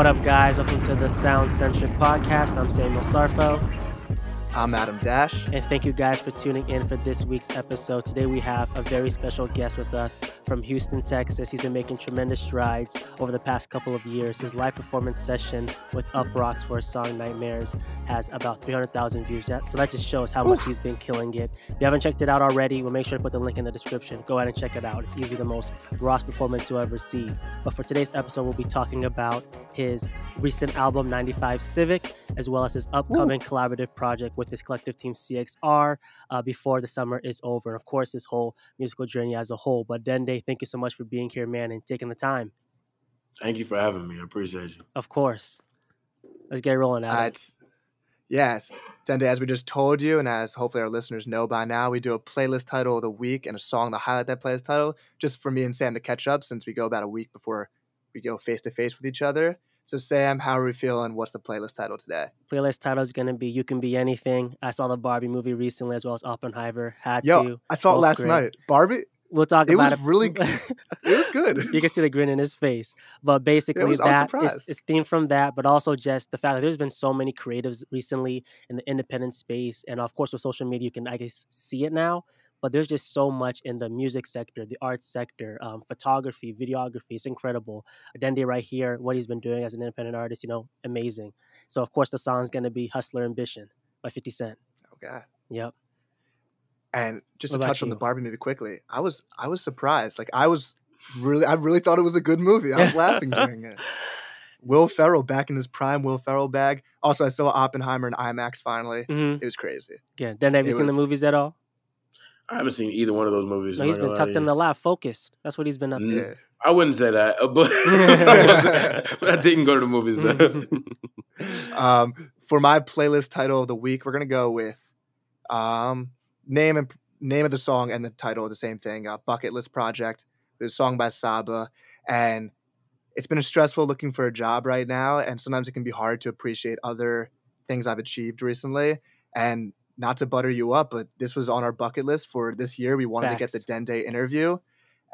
What up, guys? Welcome to the Sound Centric Podcast. I'm Samuel Sarfo. I'm Adam Dash. And thank you guys for tuning in for this week's episode. Today we have a very special guest with us from Houston, Texas. He's been making tremendous strides over the past couple of years. His live performance session with Uproxx for his song Nightmares has about 300,000 views. Yet. So that just shows how much he's been killing it. If you haven't checked it out already, we'll make sure to put the link in the description. Go ahead and check it out. It's easily the most rawest performance you'll ever see. But for today's episode, we'll be talking about his recent album 95 Civic, as well as his upcoming Ooh. collaborative project with his collective team CXR uh, before the summer is over. And of course, his whole musical journey as a whole. But Dende, thank you so much for being here, man, and taking the time. Thank you for having me. I appreciate you. Of course. Let's get rolling, Adam. Uh, it's, yes. Dende, as we just told you, and as hopefully our listeners know by now, we do a playlist title of the week and a song to highlight that playlist title, just for me and Sam to catch up since we go about a week before we go face to face with each other. So, Sam, how are we feeling? What's the playlist title today? Playlist title is going to be You Can Be Anything. I saw the Barbie movie recently as well as Oppenheimer. Had Yo, to. I saw it last great. night. Barbie? We'll talk about it about was it. really it was good. you can see the grin in his face. But basically, was, that is, is themed from that, but also just the fact that there's been so many creatives recently in the independent space. And of course, with social media, you can, I guess, see it now but there's just so much in the music sector, the arts sector, um, photography, videography. It's incredible. Dende right here, what he's been doing as an independent artist, you know, amazing. So of course the song's gonna be "Hustler Ambition" by Fifty Cent. Okay. Yep. And just what to touch you? on the Barbie movie quickly, I was I was surprised. Like I was really I really thought it was a good movie. I was laughing during it. Will Ferrell back in his prime Will Ferrell bag. Also, I saw Oppenheimer in IMAX finally. Mm-hmm. It was crazy. Yeah. Then have you it seen was, the movies at all? I haven't seen either one of those movies. No, he's been tucked in the lab, focused. That's what he's been up to. Yeah. I wouldn't say that, but, but I didn't go to the movies though. um, for my playlist title of the week, we're gonna go with um, name and name of the song and the title of the same thing. Uh, Bucket List Project. It's a song by Saba, and it's been a stressful looking for a job right now, and sometimes it can be hard to appreciate other things I've achieved recently. And not to butter you up, but this was on our bucket list for this year. We wanted Facts. to get the Dende interview,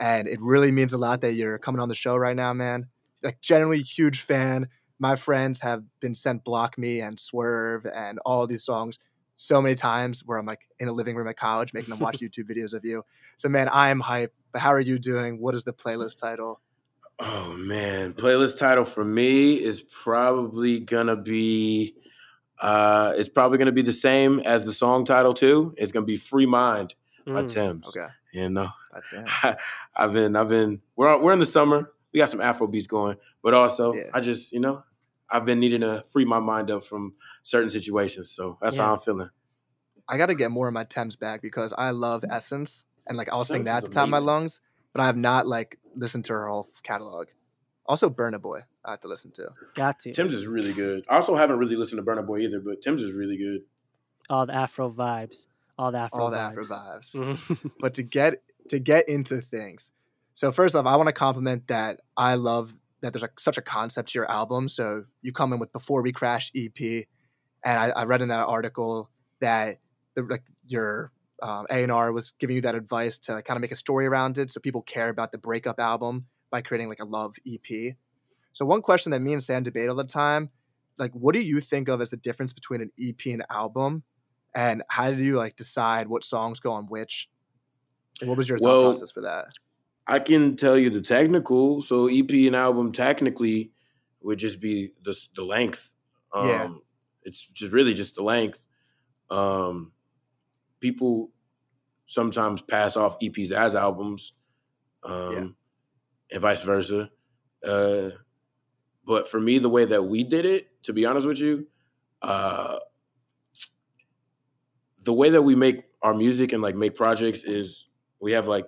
and it really means a lot that you're coming on the show right now, man. Like, generally, huge fan. My friends have been sent "Block Me" and "Swerve" and all these songs so many times where I'm like in a living room at college making them watch YouTube videos of you. So, man, I am hype. But how are you doing? What is the playlist title? Oh man, playlist title for me is probably gonna be uh, it's probably to be the same as the song title too. It's to be "Free Mind" by mm. Okay, you know, that's it. I, have been, I've been. We're we're in the summer. We got some Afro beats going, but also yeah. I just, you know, I've been needing to free my mind up from certain situations. So that's yeah. how I'm feeling. I got to get more of my Tems back because I love Essence and like I'll sing that at the top of my lungs, but I have not like listened to her whole catalog. Also, Burna Boy, I have to listen to. Got to. Tems is really good. I also haven't really listened to Burna Boy either, but Tems is really good. All the Afro vibes. All the Afro All vibes. the Afro vibes. but to get to get into things, so first off, I want to compliment that I love that there's like such a concept to your album. So you come in with Before We Crash EP, and I, I read in that article that the, like your um, A&R was giving you that advice to kind of make a story around it so people care about the breakup album by creating like a love EP. So one question that me and Sam debate all the time, like what do you think of as the difference between an EP and an album? And how do you like decide what songs go on which? And what was your well, thought process for that? I can tell you the technical. So EP and album technically would just be the the length. Um, yeah. It's just really just the length. Um, people sometimes pass off EPs as albums. Um, yeah and vice versa. Uh, but for me, the way that we did it, to be honest with you, uh, the way that we make our music and like make projects is we have like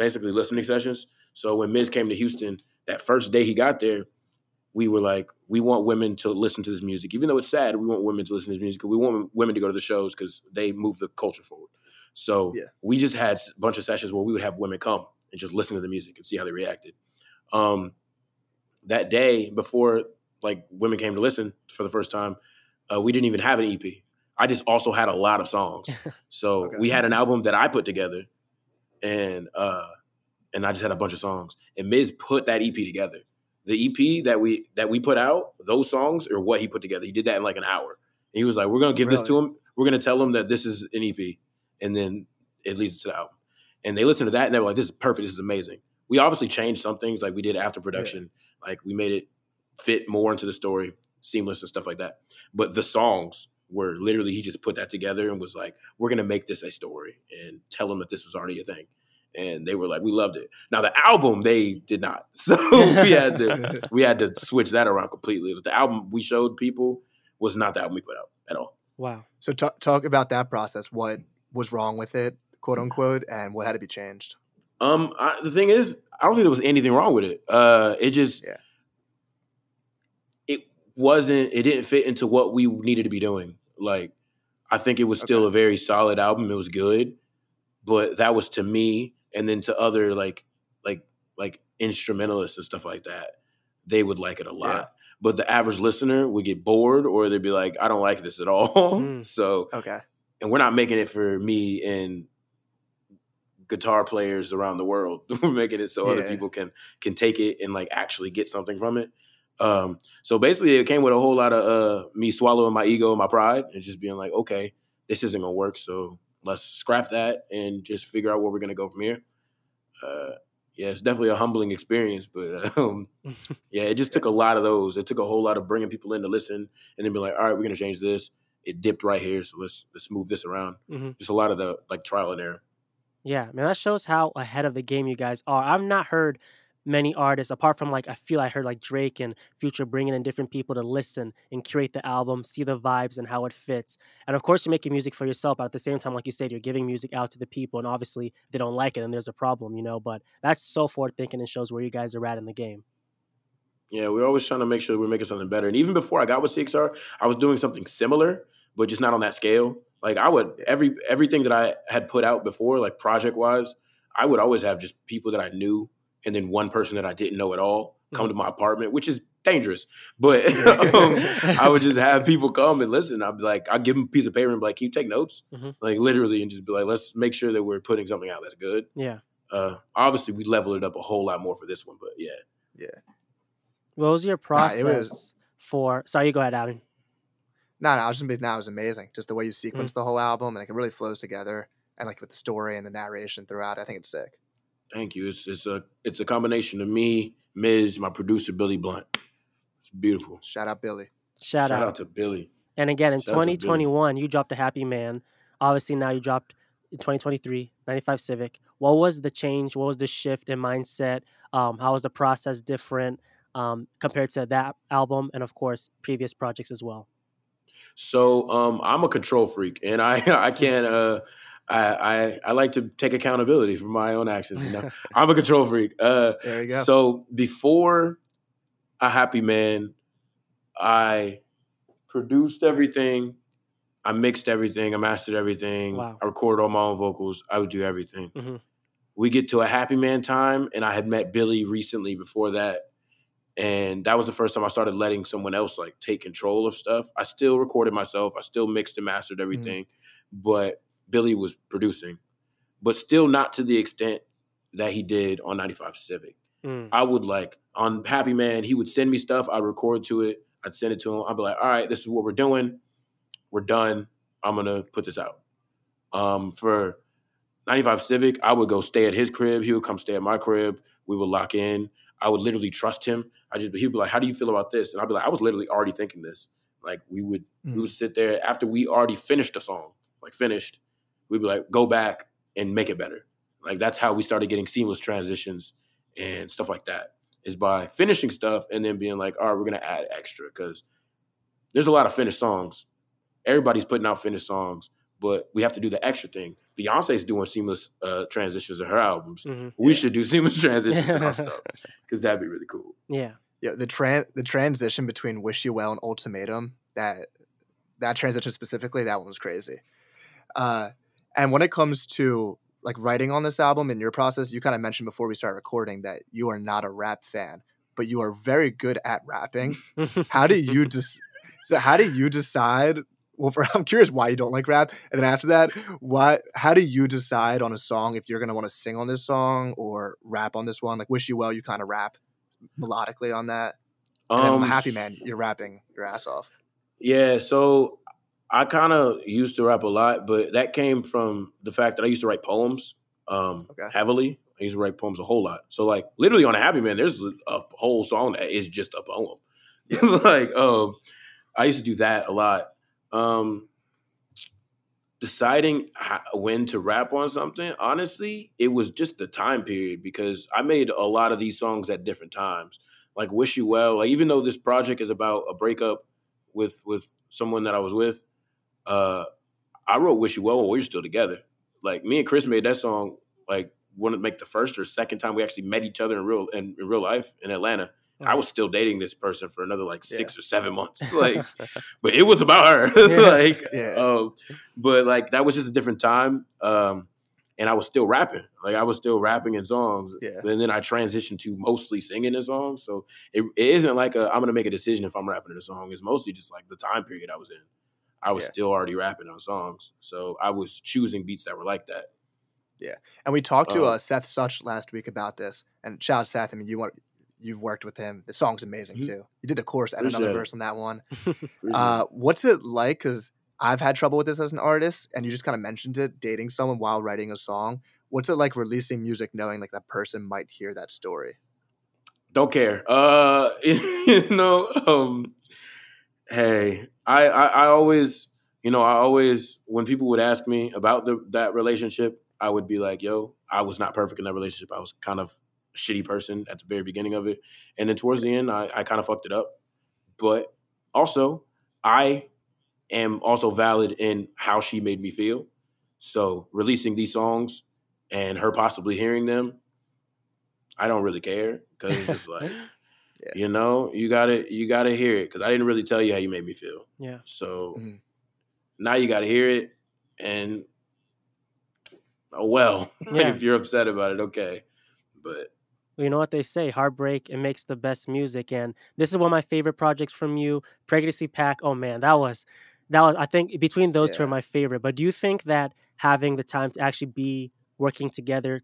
basically listening sessions. So when Miz came to Houston, that first day he got there, we were like, we want women to listen to this music, even though it's sad. We want women to listen to this music. We want women to go to the shows because they move the culture forward. So yeah. we just had a bunch of sessions where we would have women come and just listen to the music and see how they reacted. Um, that day before like women came to listen for the first time, uh, we didn't even have an EP. I just also had a lot of songs. So okay. we had an album that I put together, and uh, and I just had a bunch of songs. And Miz put that EP together. the EP that we that we put out, those songs are what he put together. He did that in like an hour. And he was like, "We're gonna give this to him. We're gonna tell him that this is an EP, and then it leads to the album." And they listened to that and they were like, "This is perfect. This is amazing." We obviously changed some things, like we did after production. Like we made it fit more into the story, seamless and stuff like that. But the songs were literally he just put that together and was like, "We're gonna make this a story and tell them that this was already a thing." And they were like, "We loved it." Now the album they did not, so we had to we had to switch that around completely. The album we showed people was not the album we put out at all. Wow. So ta- talk about that process. What was wrong with it, quote unquote, and what had to be changed? Um, I, the thing is, I don't think there was anything wrong with it. Uh, it just, Yeah. it wasn't. It didn't fit into what we needed to be doing. Like, I think it was still Okay. a very solid album. It was good, but that was to me, and then to other like, like, like instrumentalists and stuff like that. They would like it a lot. Yeah. But the average listener would get bored, or they'd be like, "I don't like this at all." Mm. so Okay. and we're not making it for me and guitar players around the world. we're making it so other people can can take it and like actually get something from it. Um, so basically, it came with a whole lot of uh, me swallowing my ego and my pride and just being like, okay, this isn't gonna work. So let's scrap that and just figure out where we're gonna go from here. Uh, yeah, it's definitely a humbling experience, but um, yeah, it just took a lot of those. It took a whole lot of bringing people in to listen and then be like, all right, we're gonna change this. It dipped right here, so let's let's move this around. Mhm. Just a lot of the like trial and error. Yeah, man, that shows how ahead of the game you guys are. I've not heard many artists, apart from like I feel I heard like Drake and Future bringing in different people to listen and curate the album, see the vibes and how it fits. And of course, you're making music for yourself, but at the same time, like you said, you're giving music out to the people, and obviously they don't like it, and there's a problem, you know. But that's so forward thinking and shows where you guys are at in the game. Yeah, we're always trying to make sure we're making something better. And even before I got with CXR, I was doing something similar, but just not on that scale. Like I would every everything that I had put out before, like project wise, I would always have just people that I knew, and then one person that I didn't know at all come to my apartment, which is dangerous. But um, I would just have people come and listen. I'd be like, I'd give them a piece of paper and be like, "Can you take notes?" Mhm. Like literally, and just be like, "Let's make sure that we're putting something out that's good." Yeah. Uh, obviously, we level it up a whole lot more for this one, but yeah. Yeah. What was your process it was- for? Sorry, you go ahead, Adam. No, no, I was just amazed. Now it was amazing. Just the way you sequence the whole album, and like it really flows together, and like with the story and the narration throughout. I think it's sick. Thank you. It's it's a it's a combination of me, Miz, my producer Billy Blunt. It's beautiful. Shout out Billy. Shout, out. out. to Billy. And again, in Shout out to Billy. 2021, you dropped a Happy Man. Obviously, now you dropped in 2023, 95 Civic. What was the change? What was the shift in mindset? Um, how was the process different um, compared to that album and, of course, previous projects as well? So um, I'm a control freak, and I I can't. Uh, I, I I like to take accountability for my own actions. You know, I'm a control freak. Uh, There you go. So before a happy man, I produced everything, I mixed everything, I mastered everything, Wow. I recorded all my own vocals, I would do everything. Mhm. We get to a happy man time, and I had met Billy recently before that. And that was the first time I started letting someone else like take control of stuff. I still recorded myself, I still mixed and mastered everything, but Billy was producing, but still not to the extent that he did on 95 Civic. Mm. I would like on Happy Man, he would send me stuff. I'd record to it. I'd send it to him. I'd be like, all right, this is what we're doing. We're done. I'm gonna put this out. Um, for 95 Civic, I would go stay at his crib. He would come stay at my crib. We would lock in. I would literally trust him. I just he'd be like, How do you feel about this? And I'd be like, I was literally already thinking this. Like we would we Mm. would sit there after we already finished the song, like finished, we'd be like, go back and make it better. Like that's how we started getting seamless transitions and stuff like that is by finishing stuff and then being like, all right, we're gonna add extra because there's a lot of finished songs. Everybody's putting out finished songs, but we have to do the extra thing. Beyonce's doing seamless uh, transitions in her albums. Mhm. We should do seamless transitions in our stuff because that'd be really cool. Yeah. Yeah, the tran the transition between Wish You Well and Ultimatum that that transition specifically that one was crazy. Uh, and when it comes to like writing on this album and your process, you kind of mentioned before we start recording that you are not a rap fan, but you are very good at rapping. How do you just so how do you decide? Well, for, I'm curious why you don't like rap, and then after that, why? How do you decide on a song if you're gonna want to sing on this song or rap on this one? Like "Wish You Well," you kind of rap melodically on that? And Um, Happy Man, you're rapping your ass off. Yeah, so I kind of used to rap a lot, but that came from the fact that I used to write poems um, Okay. heavily. I used to write poems a whole lot. So like literally on a Happy Man, there's a whole song that is just a poem. like um, I used to do that a lot. Um, deciding ho- when to rap on something, honestly, it was just the time period because I made a lot of these songs at different times. Like "Wish You Well," like even though this project is about a breakup with with someone that I was with, uh, I wrote "Wish You Well" when we were still together. Like me and Chris made that song like wouldn't make the first or second time we actually met each other in real in, in real life in Atlanta. I was still dating this person for another like six or seven months. Like, but it was about her. Yeah. like, Yeah. um, but like that was just a different time. Um, and I was still rapping. Like I was still rapping in songs. Yeah. And then I transitioned to mostly singing in songs. So it, it isn't like a, I'm gonna make a decision if I'm rapping in a song. It's mostly just like the time period I was in. I was Yeah. still already rapping on songs. So I was choosing beats that were like that. Yeah. And we talked to Uh, uh, Seth Such last week about this. And shout out Seth. I mean, you want you've worked with him. The song's amazing Mhm. too. You did the chorus and another it. verse on that one. Uh, what's it like? Because I've had trouble with this as an artist, and you just kind of mentioned it, dating someone while writing a song. What's it like releasing music knowing like that person might hear that story? don't care. Uh, you know, um, hey, I, I, I always, you know, I always when people would ask me about the that relationship, I would be like, "Yo, I was not perfect in that relationship. I was kind of a shitty person at the very beginning of it, and then towards the end, I, I kind of fucked it up. But also, I am also valid in how she made me feel. So releasing these songs and her possibly hearing them, I don't really care because it's just like Yeah. you know you gotta you gotta hear it because I didn't really tell you how you made me feel. Yeah. So Mhm. now you gotta hear it and oh well. Yeah. if you're upset about it, okay. But Well, you know what they say, heartbreak it makes the best music, and this is one of my favorite projects from you. Pregnancy Pack. Oh man, that was that was. I think between those two are my favorite. But do you think that having the time to actually be working together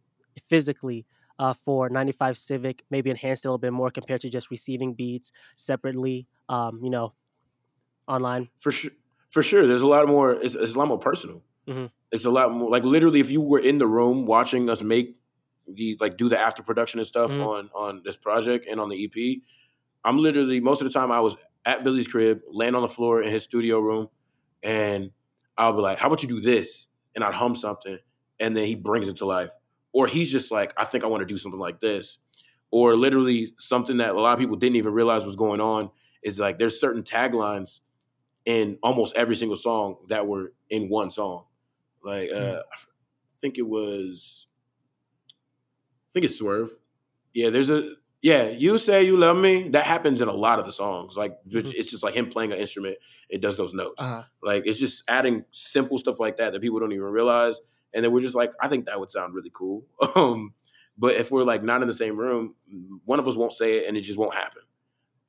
physically uh, for 95 Civic maybe enhanced a little bit more compared to just receiving beats separately? Um, you know, online. for sure for sure there's a lot more it's, it's a lot more personal Mhm. it's a lot more like literally if you were in the room watching us make the like do the after production and stuff Mhm. on on this project and on the ep i'm literally most of the time i was at billy's crib laying on the floor in his studio room and i'll be like how about you do this and i'd hum something and then he brings it to life or he's just like i think i want to do something like this or literally something that a lot of people didn't even realize was going on is like there's certain taglines in almost every single song that were in one song. Like uh, I f- think it was, I think it's Swerve. Yeah, there's a yeah. You say you love me. That happens in a lot of the songs. Like Mhm. it's just like him playing an instrument. It does those notes. Uh, Like it's just adding simple stuff like that that people don't even realize. And then we're just like, I think that would sound really cool. Um, but if we're like not in the same room, one of us won't say it, and it just won't happen.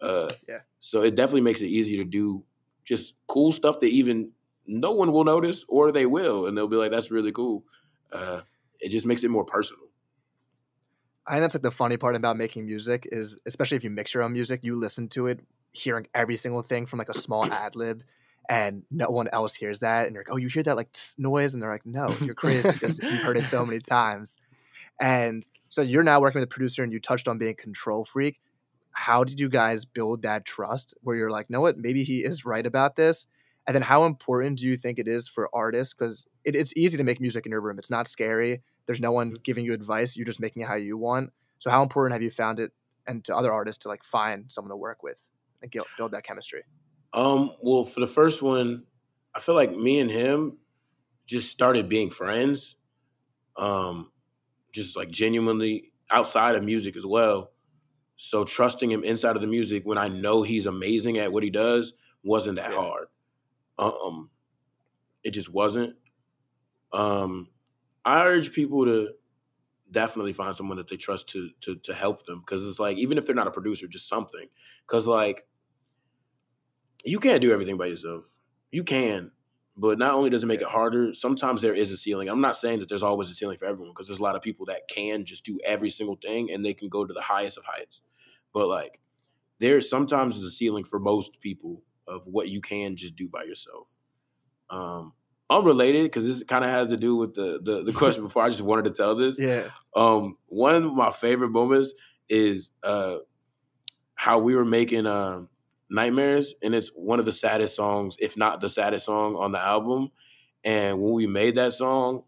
Uh, Yeah. So it definitely makes it easier to do just cool stuff that even no one will notice, or they will, and they'll be like, "That's really cool." Uh, it just makes it more personal. I think that's like the funny part about making music is, especially if you mix your own music, you listen to it, hearing every single thing from like a small ad lib, and no one else hears that, and you're like, oh, you hear that like tss noise, and they're like, no, you're crazy because you've heard it so many times. And so you're now working with a producer, and you touched on being a control freak. How did you guys build that trust where you're like, know what, maybe he is right about this? And then how important do you think it is for artists? Because it, it's easy to make music in your room. It's not scary. There's no one mm-hmm. giving you advice. You're just making it how you want. So how important have you found it and to other artists to like find someone to work with and build that chemistry? Um, well, for the first one, I feel like me and him just started being friends. Um, just like genuinely outside of music as well. So trusting him inside of the music when I know he's amazing at what he does wasn't that Yeah. hard. Um, it just wasn't. Um, I urge people to definitely find someone that they trust to to to help them because it's like even if they're not a producer, just something. Because like you can't do everything by yourself. You can, but not only does it make it harder, sometimes there is a ceiling. I'm not saying that there's always a ceiling for everyone because there's a lot of people that can just do every single thing and they can go to the highest of heights. but like there sometimes is a ceiling for most people of what you can just do by yourself. Um, unrelated because this kind of has to do with the, the the question before. I just wanted to tell this. Yeah. Um, one of my favorite moments is uh how we were making um nightmares, and it's one of the saddest songs, if not the saddest song on the album. And when we made that song,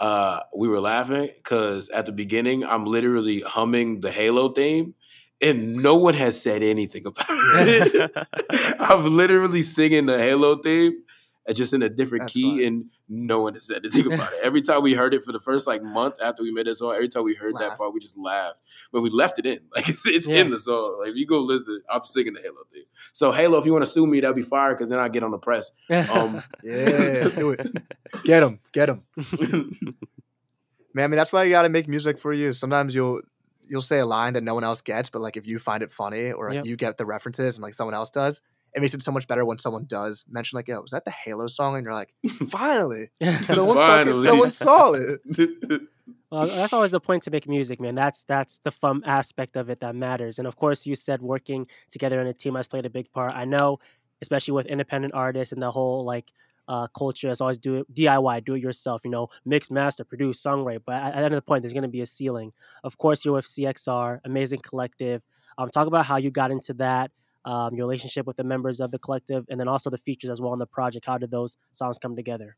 uh, we were laughing because at the beginning, I'm literally humming the Halo theme, and no one has said anything about it. I'm literally singing the Halo theme, just in a different That's key, funny. and no one has said anything about it. Every time we heard it for the first like month after we made that song, every time we heard that part, we just laughed. But we left it in, like it's it's Yeah. in the song. Like if you go listen, I'm singing the Halo thing. So Halo, if you want to sue me, that'd be fire because then I get on the press. Um, Yeah. Let's do it. Get him. Get him. Man, I mean that's why you got to make music for you. Sometimes you'll you'll say a line that no one else gets, but like if you find it funny or like, Yep. you get the references and like someone else does, it makes it so much better when someone does mention like, "Yo, was that the Halo song?" And you're like, "Finally, someone fucking, Finally. someone saw it." Well, that's always the point to make music, man. That's that's the fun aspect of it that matters. And of course, you said working together in a team has played a big part. I know, especially with independent artists and the whole like uh, culture is always do it DIY, do it yourself. You know, mix, master, produce, songwrite. But at, at the end of the point, there's going to be a ceiling. Of course, you're with CXR, amazing collective. Um, talk about how you got into that. Um, your relationship with the members of the collective, and then also the features as well on the project. How did those songs come together?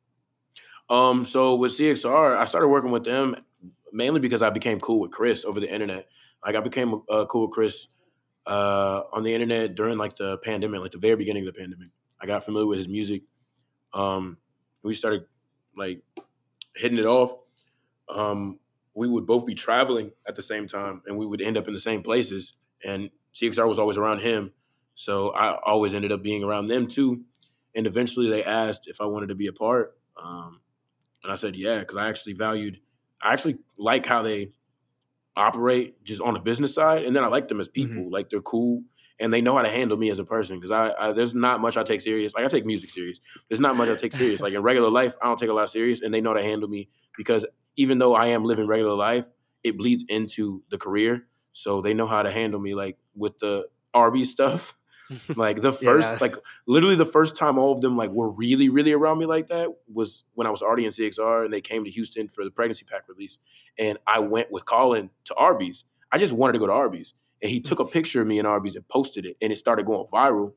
Um, so with CXR, I started working with them mainly because I became cool with Chris over the internet. Like I became uh, cool with Chris uh, on the internet during like the pandemic, like the very beginning of the pandemic. I got familiar with his music. Um, we started like hitting it off. Um, we would both be traveling at the same time, and we would end up in the same places. And CXR was always around him, so I always ended up being around them too. And eventually, they asked if I wanted to be a part. Um, and I said, yeah, because I actually valued, I actually like how they operate just on the business side. And then I like them as people. Like they're cool and they know how to handle me as a person. Because I, I, there's not much I take serious. Like I take music serious. There's not much I take serious. Like in regular life, I don't take a lot serious. And they know how to handle me because even though I am living regular life, it bleeds into the career. So they know how to handle me like with the RB stuff. like the first, Yeah. like literally the first time all of them like were really, really around me like that was when I was already in CXR and they came to Houston for the pregnancy pack release. And I went with Colin to Arby's. I just wanted to go to Arby's. And he took a picture of me in Arby's and posted it, and it started going viral.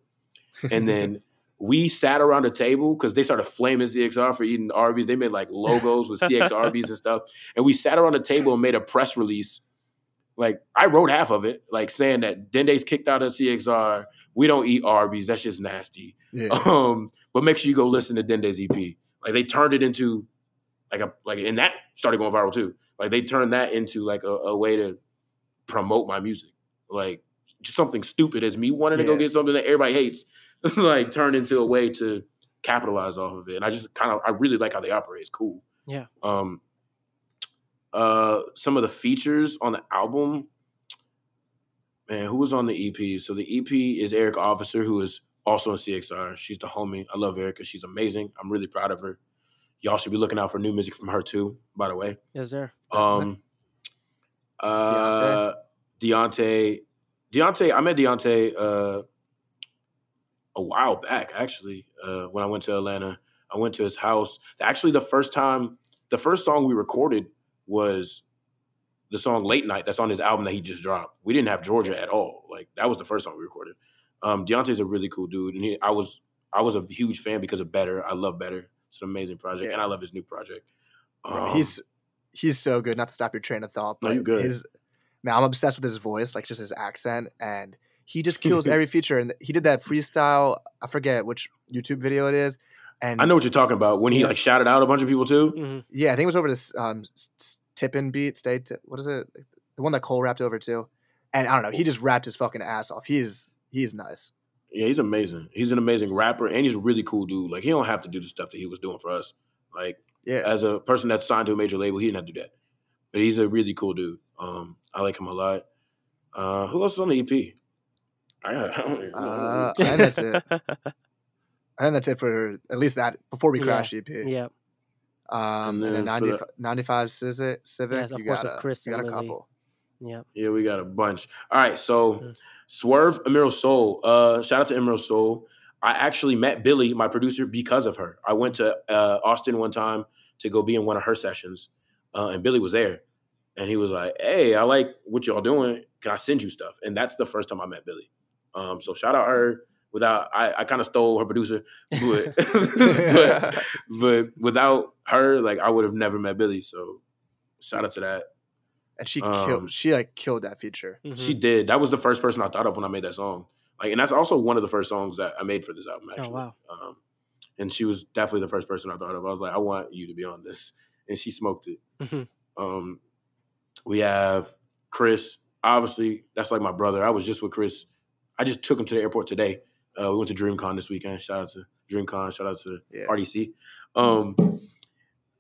And then we sat around a table because they started flaming CXR for eating Arby's. They made like logos with CX Arby's and stuff. And we sat around a table and made a press release. Like I wrote half of it, like saying that Dende's kicked out of CXR. We don't eat Arby's. That's just nasty. Yeah. Um, but make sure you go listen to Dende's EP. Like they turned it into like a like and that started going viral too. Like they turned that into like a, a way to promote my music. Like just something stupid as me wanting to go get something that everybody hates, like turned into a way to capitalize off of it. And I just kind of I really like how they operate. It's cool. Yeah. Um uh some of the features on the album man, who was on the EP? So the EP is Erica Officer, who is also in CXR. She's the homie. I love Erica. She's amazing. I'm really proud of her. Y'all should be looking out for new music from her too, by the way. Yes, sir. Um uh Deante. Deante, I met Deante uh a while back, actually, uh, when I went to Atlanta. I went to his house. Actually, the first time, the first song we recorded was the song Late Night that's on his album that he just dropped. We didn't have Georgia at all. Like that was the first song we recorded. Um, Deante's a really cool dude, and he, I was I was a huge fan because of Better. I love Better. It's an amazing project, and I love his new project. Um, he's he's so good. Not to stop your train of thought, No, but you good. his man, I'm obsessed with his voice, like just his accent, and he just kills every feature. And he did that freestyle. I forget which YouTube video it is, and I know what you're talking about when he Yeah. like shouted out a bunch of people too. hmm yeah, I think it was over this um s- s- tippin beat. Stay, Ti- what is it? The one that Cole rapped over too. And I don't know, he just rapped his fucking ass off. He's he's nice. Yeah, he's amazing. He's an amazing rapper, and he's a really cool dude. Like he don't have to do the stuff that he was doing for us. Like Yeah, as a person that's signed to a major label, he didn't have to do that. But he's a really cool dude. Um, I like him a lot. Uh, who else is on the EP? I, I don't even know. Uh, and that's it. and that's it for at least that before we Yeah. crash EP. yeah. Um, And and then then 90, the- 95 Civic, Civic Yes, of you course, got a, Chris you got a couple. Yeah. Yeah, we got a bunch. All right, so Mhm. Swerve Emerald Soul. Uh, shout out to Emerald Soul. I actually met Billy, my producer, because of her. I went to uh, Austin one time to go be in one of her sessions, uh, and Billy was there, and he was like, "Hey, I like what y'all doing. Can I send you stuff?" And that's the first time I met Billy. Um, so shout out her. Without I, I kind of stole her producer, but, but but without her, like I would have never met Billy. So shout out to that. and she Um, killed. She like killed that feature. Mhm. She did. That was the first person I thought of when I made that song. Like, and that's also one of the first songs that I made for this album. Actually, Oh, wow. Um, and she was definitely the first person I thought of. I was like, I want you to be on this, and she smoked it. Mhm. Um, we have Chris. Obviously, that's like my brother. I was just with Chris. I just took him to the airport today. Uh, we went to DreamCon this weekend. Shout out to DreamCon. Shout out to Yeah. RDC. Um,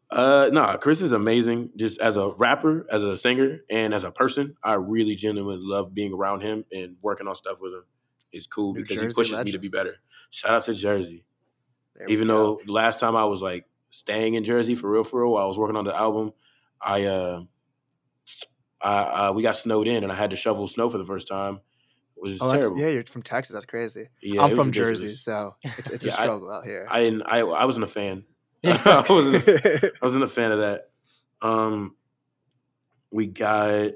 uh, nah, Chris is amazing. Just as a rapper, as a singer, and as a person, I really genuinely love being around him and working on stuff with him. It's cool New because Jersey he pushes me to be better. Shout out to Jersey. There Even though last time I was like staying in Jersey for real, for real, while I was working on the album, I uh, I, uh, we got snowed in and I had to shovel snow for the first time. It was Oh, terrible. yeah, you're from Texas. That's crazy. Yeah, I'm from ridiculous. Jersey, so it's, it's Yeah, a I- struggle out here. I didn't. I I wasn't a fan. I wasn't. A, I wasn't a fan of that. Um, we got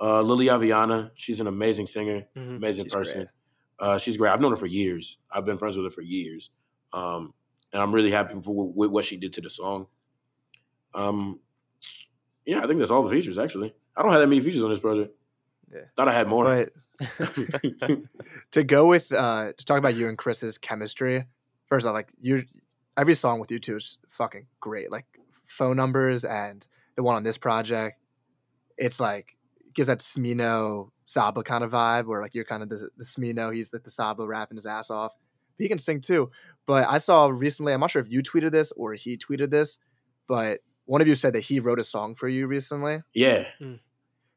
uh, Lily Aviana. She's an amazing singer, Mhm. amazing She's person. great. Uh, she's great. I've known her for years. I've been friends with her for years, um, and I'm really happy for with what she did to the song. Um, yeah, I think that's all the features. Actually, I don't have that many features on this project. Yeah. thought I had more. But to go with uh to talk about you and Chris's chemistry, first off, like you every song with you two is fucking great. Like phone numbers and the one on this project, it's like gives that Smino Saba kind of vibe where like you're kind of the, the Smino, he's like the Saba rapping his ass off. He can sing too. But I saw recently, I'm not sure if you tweeted this or he tweeted this, but one of you said that he wrote a song for you recently. yeah,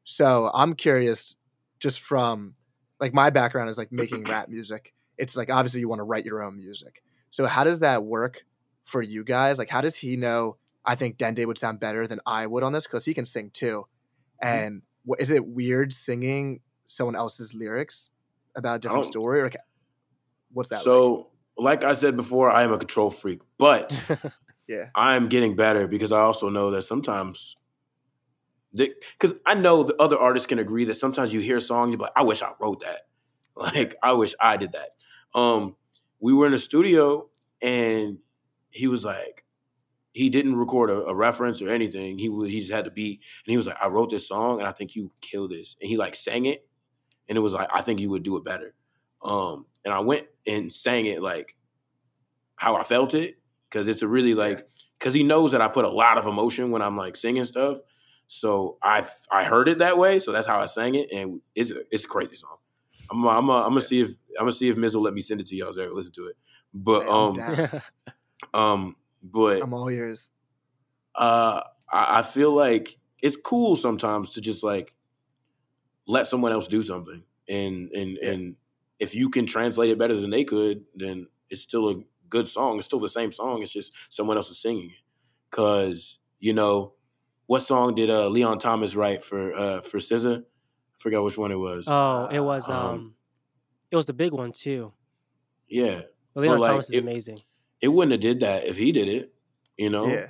So I'm curious, just from like my background is like making rap music. It's like obviously you want to write your own music. So how does that work for you guys? Like how does he know? I think Dende would sound better than I would on this because he can sing too. Mm-hmm. And what is it weird singing someone else's lyrics about a different story? Or like, what's that? like? so like I said before, I am a control freak, but. yeah, I'm getting better because I also know that sometimes, because I know the other artists can agree that sometimes you hear a song, you're like, I wish I wrote that. Like, I wish I did that. Um, we were in the studio and he was like, he didn't record a, a reference or anything. He was, he just had to beat, and he was like, I wrote this song and I think you kill this. And he like sang it, and it was like, I think you would do it better. Um, and I went and sang it like how I felt it because it's a really like because he knows that I put a lot of emotion when I'm like singing stuff. So I I heard it that way, so that's how I sang it, and it's a, it's a crazy song. I'm I'm I'm gonna see if I'm gonna see if Miz will let me send it to y'all so I can listen to it. But Hey, um um but I'm all ears. uh I, I feel like it's cool sometimes to just like let someone else do something and and Yeah. and if you can translate it better than they could then it's still a good song it's still the same song it's just someone else is singing it because you know what song did uh leon thomas write for uh for SZA? i forgot which one it was oh, it was Um, um, it was the big one too. yeah But Leon like, Thomas is it- amazing. it wouldn't have did that if he did it you know Yeah.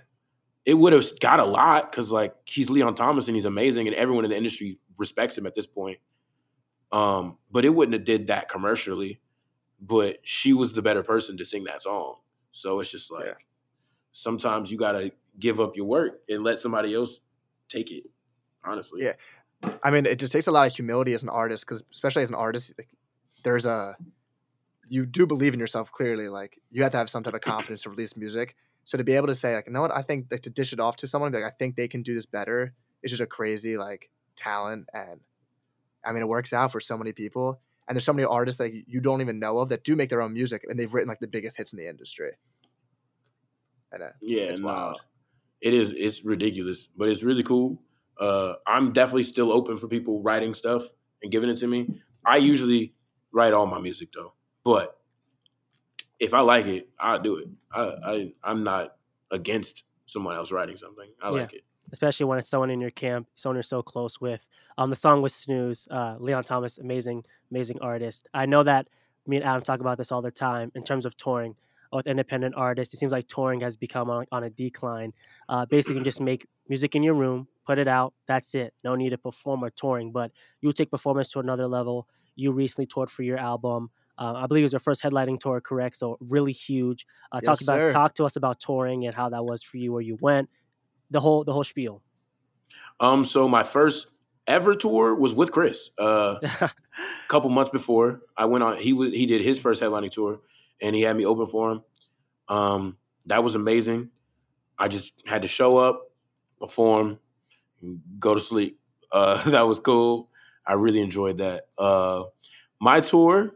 it would have got a lot because like he's Leon Thomas and he's amazing and everyone in the industry respects him at this point. Um, but it wouldn't have did that commercially. But she was the better person to sing that song. So it's just like Yeah. sometimes you gotta give up your work and let somebody else take it. Honestly. Yeah. I mean, it just takes a lot of humility as an artist, because especially as an artist, like, there's a you do believe in yourself clearly. Like you have to have some type of confidence to release music. So to be able to say, like, you know what, I think like to dish it off to someone, like, I think they can do this better. It's just a crazy like talent, and I mean, it works out for so many people. And there's so many artists that you don't even know of that do make their own music, and they've written like the biggest hits in the industry. And uh, Yeah, It's no, wild. It is. It's ridiculous, but it's really cool. Uh, I'm definitely still open for people writing stuff and giving it to me. I usually write all my music though, but if I like it, I'll do it. I, I I'm not against someone else writing something. I Yeah. like it. especially when it's someone in your camp, someone you're so close with. Um, the song was Snooze. Uh, Leon Thomas, amazing, amazing artist. I know that me and Adam talk about this all the time in terms of touring with independent artists. It seems like touring has become on, on a decline. Uh, basically, you can just make music in your room, put it out. That's it. No need to perform or touring. But you take performance to another level. You recently toured for your album. Uh, I believe it was your first headlining tour, correct? So really huge. Uh, Yes, talk about sir. talk to us about touring and how that was for you, where you went, the whole the whole spiel. Um, so my first ever tour was with Chris. Uh, a couple months before I went on, he was he did his first headlining tour, and he had me open for him. Um, that was amazing. I just had to show up, perform, go to sleep. Uh, that was cool. I really enjoyed that. Uh, my tour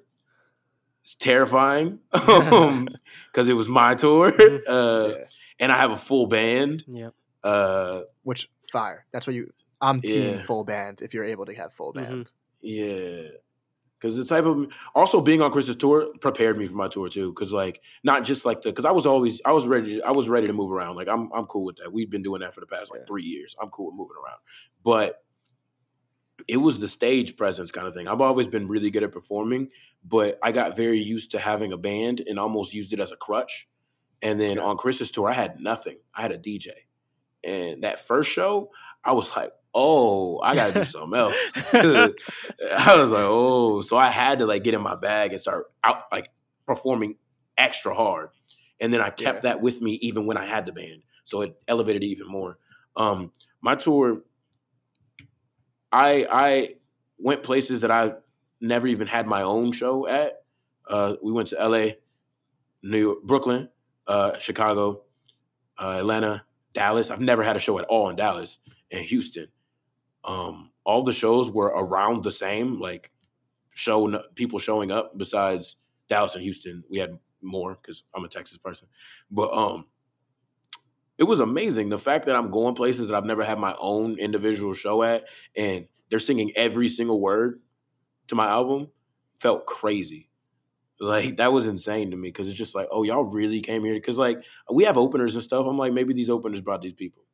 is terrifying because it was my tour, uh, Yeah. and I have a full band. yep. Uh, Which fire. That's what you. I'm team Yeah. full band. If you're able to have full Mhm. band. Yeah. Cause the type of also being on Chris's tour prepared me for my tour too. Cause like not just like the cause I was always I was ready I was ready to move around. Like I'm I'm cool with that. We've been doing that for the past like Yeah. three years. I'm cool with moving around. But it was the stage presence kind of thing. I've always been really good at performing, but I got very used to having a band and almost used it as a crutch. And then Yeah. on Chris's tour, I had nothing. I had a DJ. And that first show, I was like, oh, I gotta do something else. I was like, oh, so I had to like get in my bag and start out like performing extra hard. And then I kept Yeah. that with me even when I had the band. So it elevated it even more. Um, my tour, I I went places that I never even had my own show at. Uh, we went to LA, New York, Brooklyn, uh, Chicago, uh, Atlanta, Dallas. I've never had a show at all in Dallas and Houston. Um, all the shows were around the same, like show people showing up. Besides Dallas and Houston, we had more because I'm a Texas person. But um, it was amazing the fact that I'm going places that I've never had my own individual show at, and they're singing every single word to my album. Felt crazy. Like that was insane to me because it's just like, oh, y'all really came here because like we have openers and stuff. I'm like, maybe these openers brought these people.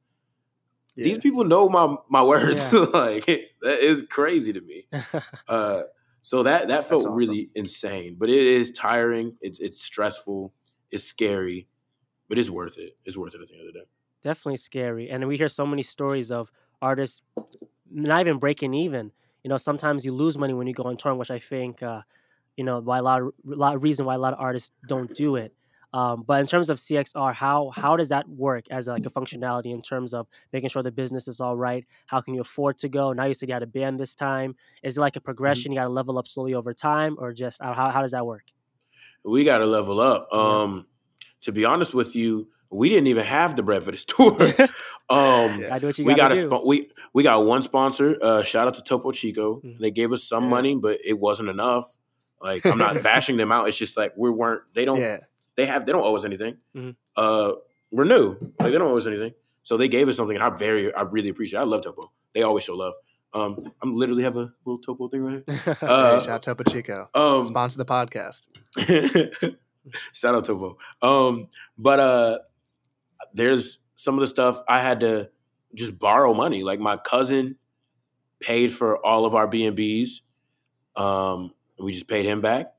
Yeah. These people know my my words. Yeah. like that is crazy to me. Uh, so that that felt awesome. really insane. But it is tiring. It's it's stressful. It's scary, but it's worth it. It's worth it at the end of the day. definitely scary. And we hear so many stories of artists not even breaking even. You know, sometimes you lose money when you go on tour, which I think, uh, you know, why a lot of a lot of reason why a lot of artists don't do it. Um, but in terms of CXR, how how does that work as like a functionality in terms of making sure the business is all right? How can you afford to go? Now you said you had a band this time. Is it like a progression? You got to level up slowly over time, or just uh, how how does that work? We got to level up. Yeah. Um, to be honest with you, we didn't even have the bread for this tour. um, Yeah. I do what you we got a we we got one sponsor. Uh, shout out to Topo Chico. Mhm. They gave us some Yeah. money, but it wasn't enough. Like I'm not bashing them out. It's just like we weren't. They don't. Yeah. They have. They don't owe us anything. Mhm. Uh, we're new. Like they don't owe us anything. So they gave us something, and I very, I really appreciate. it. I love Topo. They always show love. Um, I'm literally have a little Topo thing right here. Uh, hey, shout out Topo Chico. Um, Sponsor the podcast. Shout out Topo. Um, but uh there's some of the stuff I had to just borrow money. Like my cousin paid for all of our B and B's. Um, we just paid him back.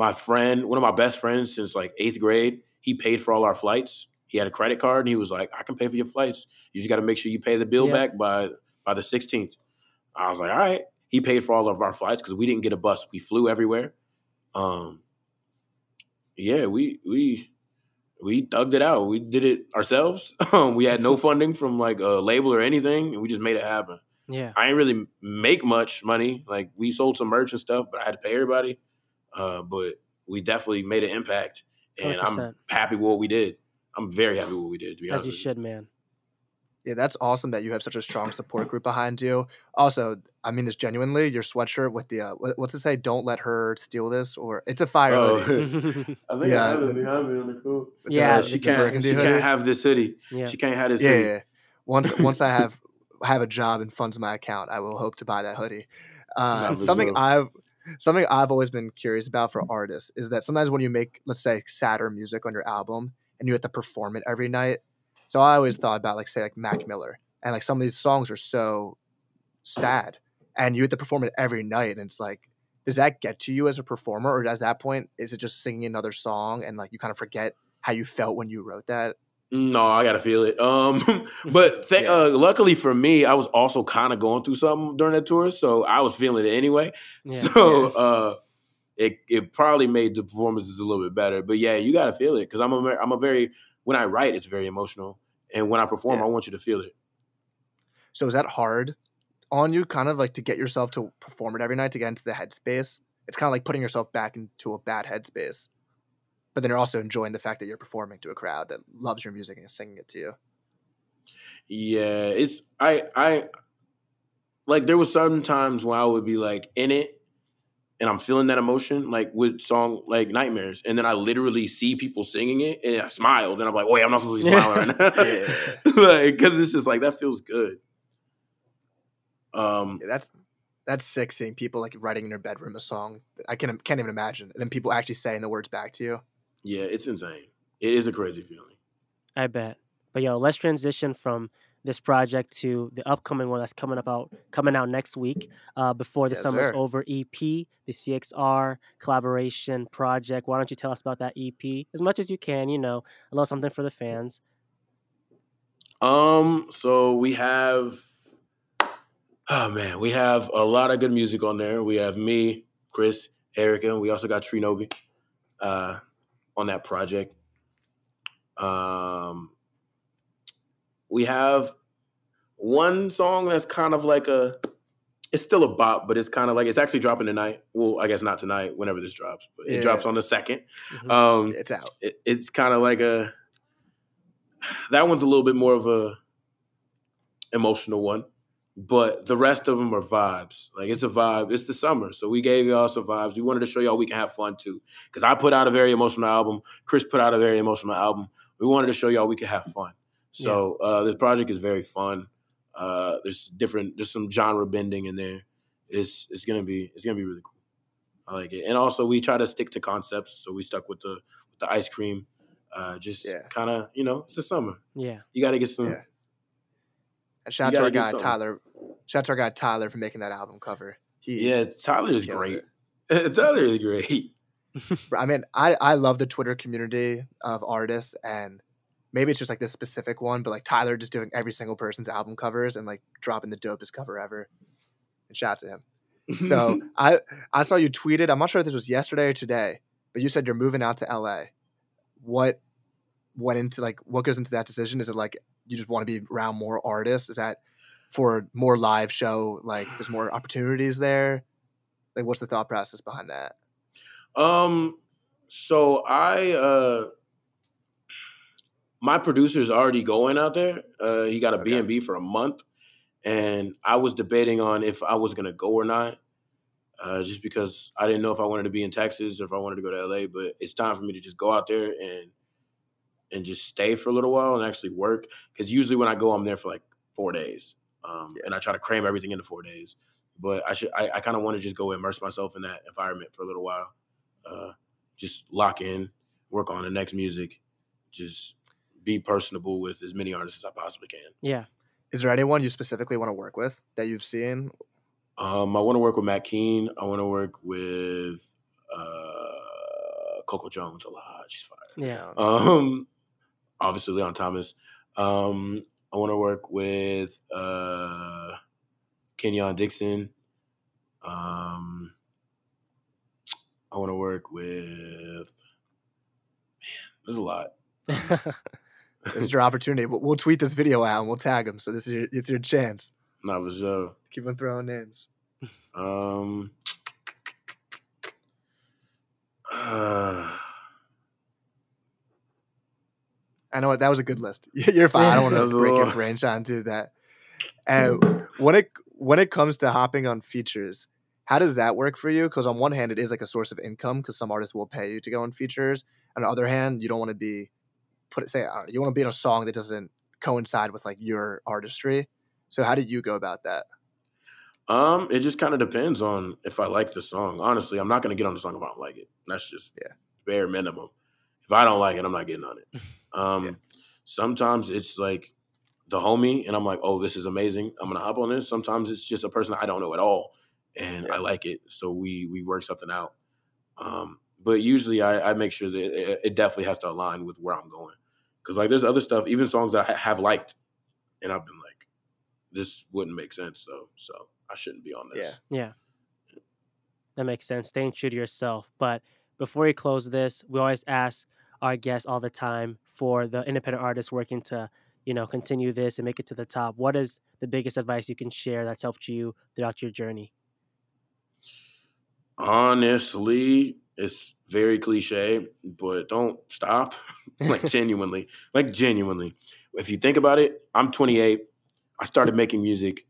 My friend, one of my best friends since like eighth grade, he paid for all our flights. He had a credit card and he was like, I can pay for your flights. You just got to make sure you pay the bill Yeah. back by by the 16th. I was like, all right. He paid for all of our flights because we didn't get a bus. We flew everywhere. Um, yeah, we we we thugged it out. We did it ourselves. Um, we had no funding from like a label or anything, and we just made it happen. yeah. I didn't really make much money. Like we sold some merch and stuff, but I had to pay everybody. Uh, but we definitely made an impact, and i am happy with what we did. I'm very happy with what we did. To be As honest, you with you. should, man. Yeah, that's awesome that you have such a strong support group behind you. Also, I mean this genuinely. Your sweatshirt with the uh, what's it say? Don't let her steal this, or it's a fire Oh. I think Yeah, I have the- it behind me on the coat. Yeah, Uh, the- she the can't. She hoodie. can't have this hoodie. yeah. She can't have this yeah, hoodie. yeah. Once once I have have a job and funds in my account, I will hope to buy that hoodie. Uh, something. I've something I've always been curious about for artists is that sometimes when you make let's say sadder music on your album and you have to perform it every night. So I always thought about like say like Mac Miller. and like some of these songs are so sad, and you have to perform it every night, and it's like, does that get to you as a performer, or at that point is it just singing another song and like you kind of forget how you felt when you wrote that? No, I gotta feel it. Um, but th- Yeah. uh, luckily for me, I was also kind of going through something during that tour, so I was feeling it anyway. Yeah. So uh, it it probably made the performances a little bit better. But yeah, you gotta feel it because I'm a I'm a very when I write, it's very emotional, and when I perform, Yeah. I want you to feel it. So is that hard on you, kind of like to get yourself to perform it every night to get into the headspace? It's kind of like putting yourself back into a bad headspace, but then you're also enjoying the fact that you're performing to a crowd that loves your music and is singing it to you. Yeah, it's I I like there was some times when I would be like in it and I'm feeling that emotion, like with song like Nightmares, and then I literally see people singing it and I smiled and I'm like, wait, I'm not supposed to be smiling right now. Yeah. like, cause it's just like that feels good. Um Yeah, that's that's sick seeing people like writing in their bedroom a song. I can can't even imagine. And then people actually saying the words back to you. Yeah, it's insane. It is a crazy feeling. I bet. But yo, let's transition from this project to the upcoming one that's coming about coming out next week. Uh, before the Yes, summer's sir. over, EP, the CXR collaboration project. Why don't you tell us about that EP as much as you can? You know, a little something for the fans. Um, so we have oh man, we have a lot of good music on there. We have me, Chris, Erica. We also got Trinobi uh on that project. Um we have one song that's kind of like a it's still a bop, but it's kind of like it's actually dropping tonight. Well, I guess not tonight, whenever this drops, but it drops on the second. Mhm. Um It's out. it, it's kind of like a that one's a little bit more of a emotional one but the rest of them are vibes. Like it's a vibe. It's the summer so we gave y'all some vibes. We wanted to show y'all we can have fun too because i put out a very emotional album. Chris put out a very emotional album. We wanted to show y'all we can have fun. So uh this project is very fun. Uh there's different there's some genre bending in there. It's it's gonna be it's gonna be really cool. I like it. And also we try to stick to concepts so we stuck with the with the ice cream. Uh just Yeah. kind of you know it's the summer. Yeah. you got to get some Yeah. Shout out to our guy. Tyler. Shout out to our guy Tyler for making that album cover. He, yeah tyler is great tyler is great I mean, I I love the Twitter community of artists, and maybe it's just like this specific one, but like Tyler just doing every single person's album covers and like dropping the dopest cover ever. And shout out to him. So I I saw you tweeted. I'm not sure if this was yesterday or today, but you said you're moving out to LA. What went into like what goes into that decision? Is it like you just want to be around more artists? Is that for more live show? Like there's more opportunities there. Like what's the thought process behind that? Um, so I uh my producer's already going out there. Uh he got a Okay. B&B for a month and I was debating on if I was going to go or not. Uh just because I didn't know if I wanted to be in Texas or if I wanted to go to LA, but it's time for me to just go out there and and just stay for a little while and actually work cuz usually when I go I'm there for like 4 days. Um Yeah. and I try to cram everything into 4 days. But I should I, I kind of want to just go immerse myself in that environment for a little while uh, just lock in, work on the next music, just be personable with as many artists as I possibly can. Yeah. Is there anyone you specifically want to work with that you've seen? Um, I want to work with Matt Keen. I want to work with uh, Coco Jones a lot. She's fire. Yeah. Um, obviously Leon Thomas. Um, I want to work with uh, Kenyon Dixon. Um, I want to work with man. There's a lot. This is your opportunity. We'll, we'll tweet this video out and we'll tag them. So this is your, it's your chance. Not for sure. Keep on throwing names. Um, uh, I know what that was a good list. You're fine. I don't want to break your brain trying to that. And when it when it comes to hopping on features, how does that work for you? Because on one hand, it is like a source of income because some artists will pay you to go on features. On the other hand, you don't want to be put it say I don't know, you want to be in a song that doesn't coincide with like your artistry. So how do you go about that? um, it just kind of depends on if I like the song. Honestly, I'm not gonna get on the song if I don't like it. That's just Yeah. bare minimum. If I don't like it, I'm not getting on it. Um, Yeah. sometimes it's like the homie and I'm like, oh, this is amazing. I'm gonna hop on this. Sometimes it's just a person I don't know at all, and Yeah. I like it. So we we work something out. Um, but usually I, I make sure that it, it definitely has to align with where I'm going. Because like there's other stuff, even songs that I have liked, and I've been like, this wouldn't make sense though. So I shouldn't be on this. Yeah. That makes sense. Staying true to yourself. But before we close this, we always ask our guests all the time for the independent artists working to, you know, continue this and make it to the top. What is the biggest advice you can share that's helped you throughout your journey? Honestly, it's very cliche, but don't stop. like genuinely, like genuinely. If you think about it, I'm 28. I started making music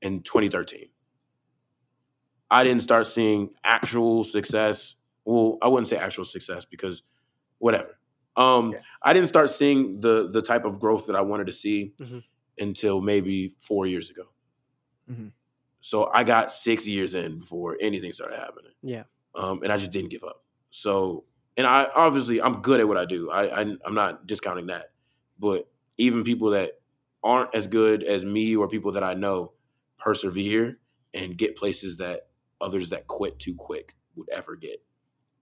in 2013. I didn't start seeing actual success. Well, I wouldn't say actual success because whatever. Um, Yeah. I didn't start seeing the the type of growth that I wanted to see Mhm. until maybe four years ago. Mhm. So I got six years in before anything started happening Yeah. um, and I just didn't give up. So, and I obviously I'm good at what I do. I, I I'm not discounting that, but even people that aren't as good as me or people that I know persevere and get places that others that quit too quick would ever get.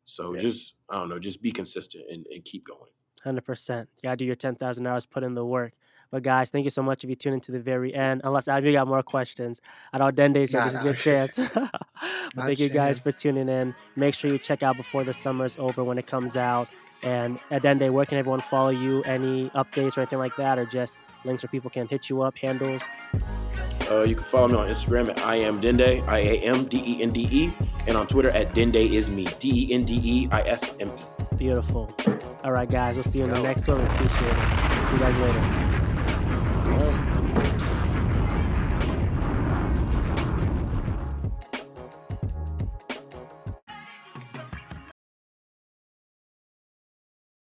So Yeah. just I don't know, just be consistent and, and keep going. Hundred percent. You gotta do your ten thousand hours, put in the work. But guys, thank you so much if you tune into the very end. Unless I you got more questions. I know Dende's here. Nah, this is your chance. but thank you guys for tuning in. Make sure you check out before the summer's over when it comes out. And at Dende, where can everyone follow you? Any updates or anything like that, or just links where people can hit you up, handles? Uh, you can follow me on Instagram at I am Dende, I A M D E N D E, and on Twitter at Dende is me, D E N D E I S M E. Beautiful. All right, guys. We'll see you in the next one. Appreciate it. See you guys later. Peace.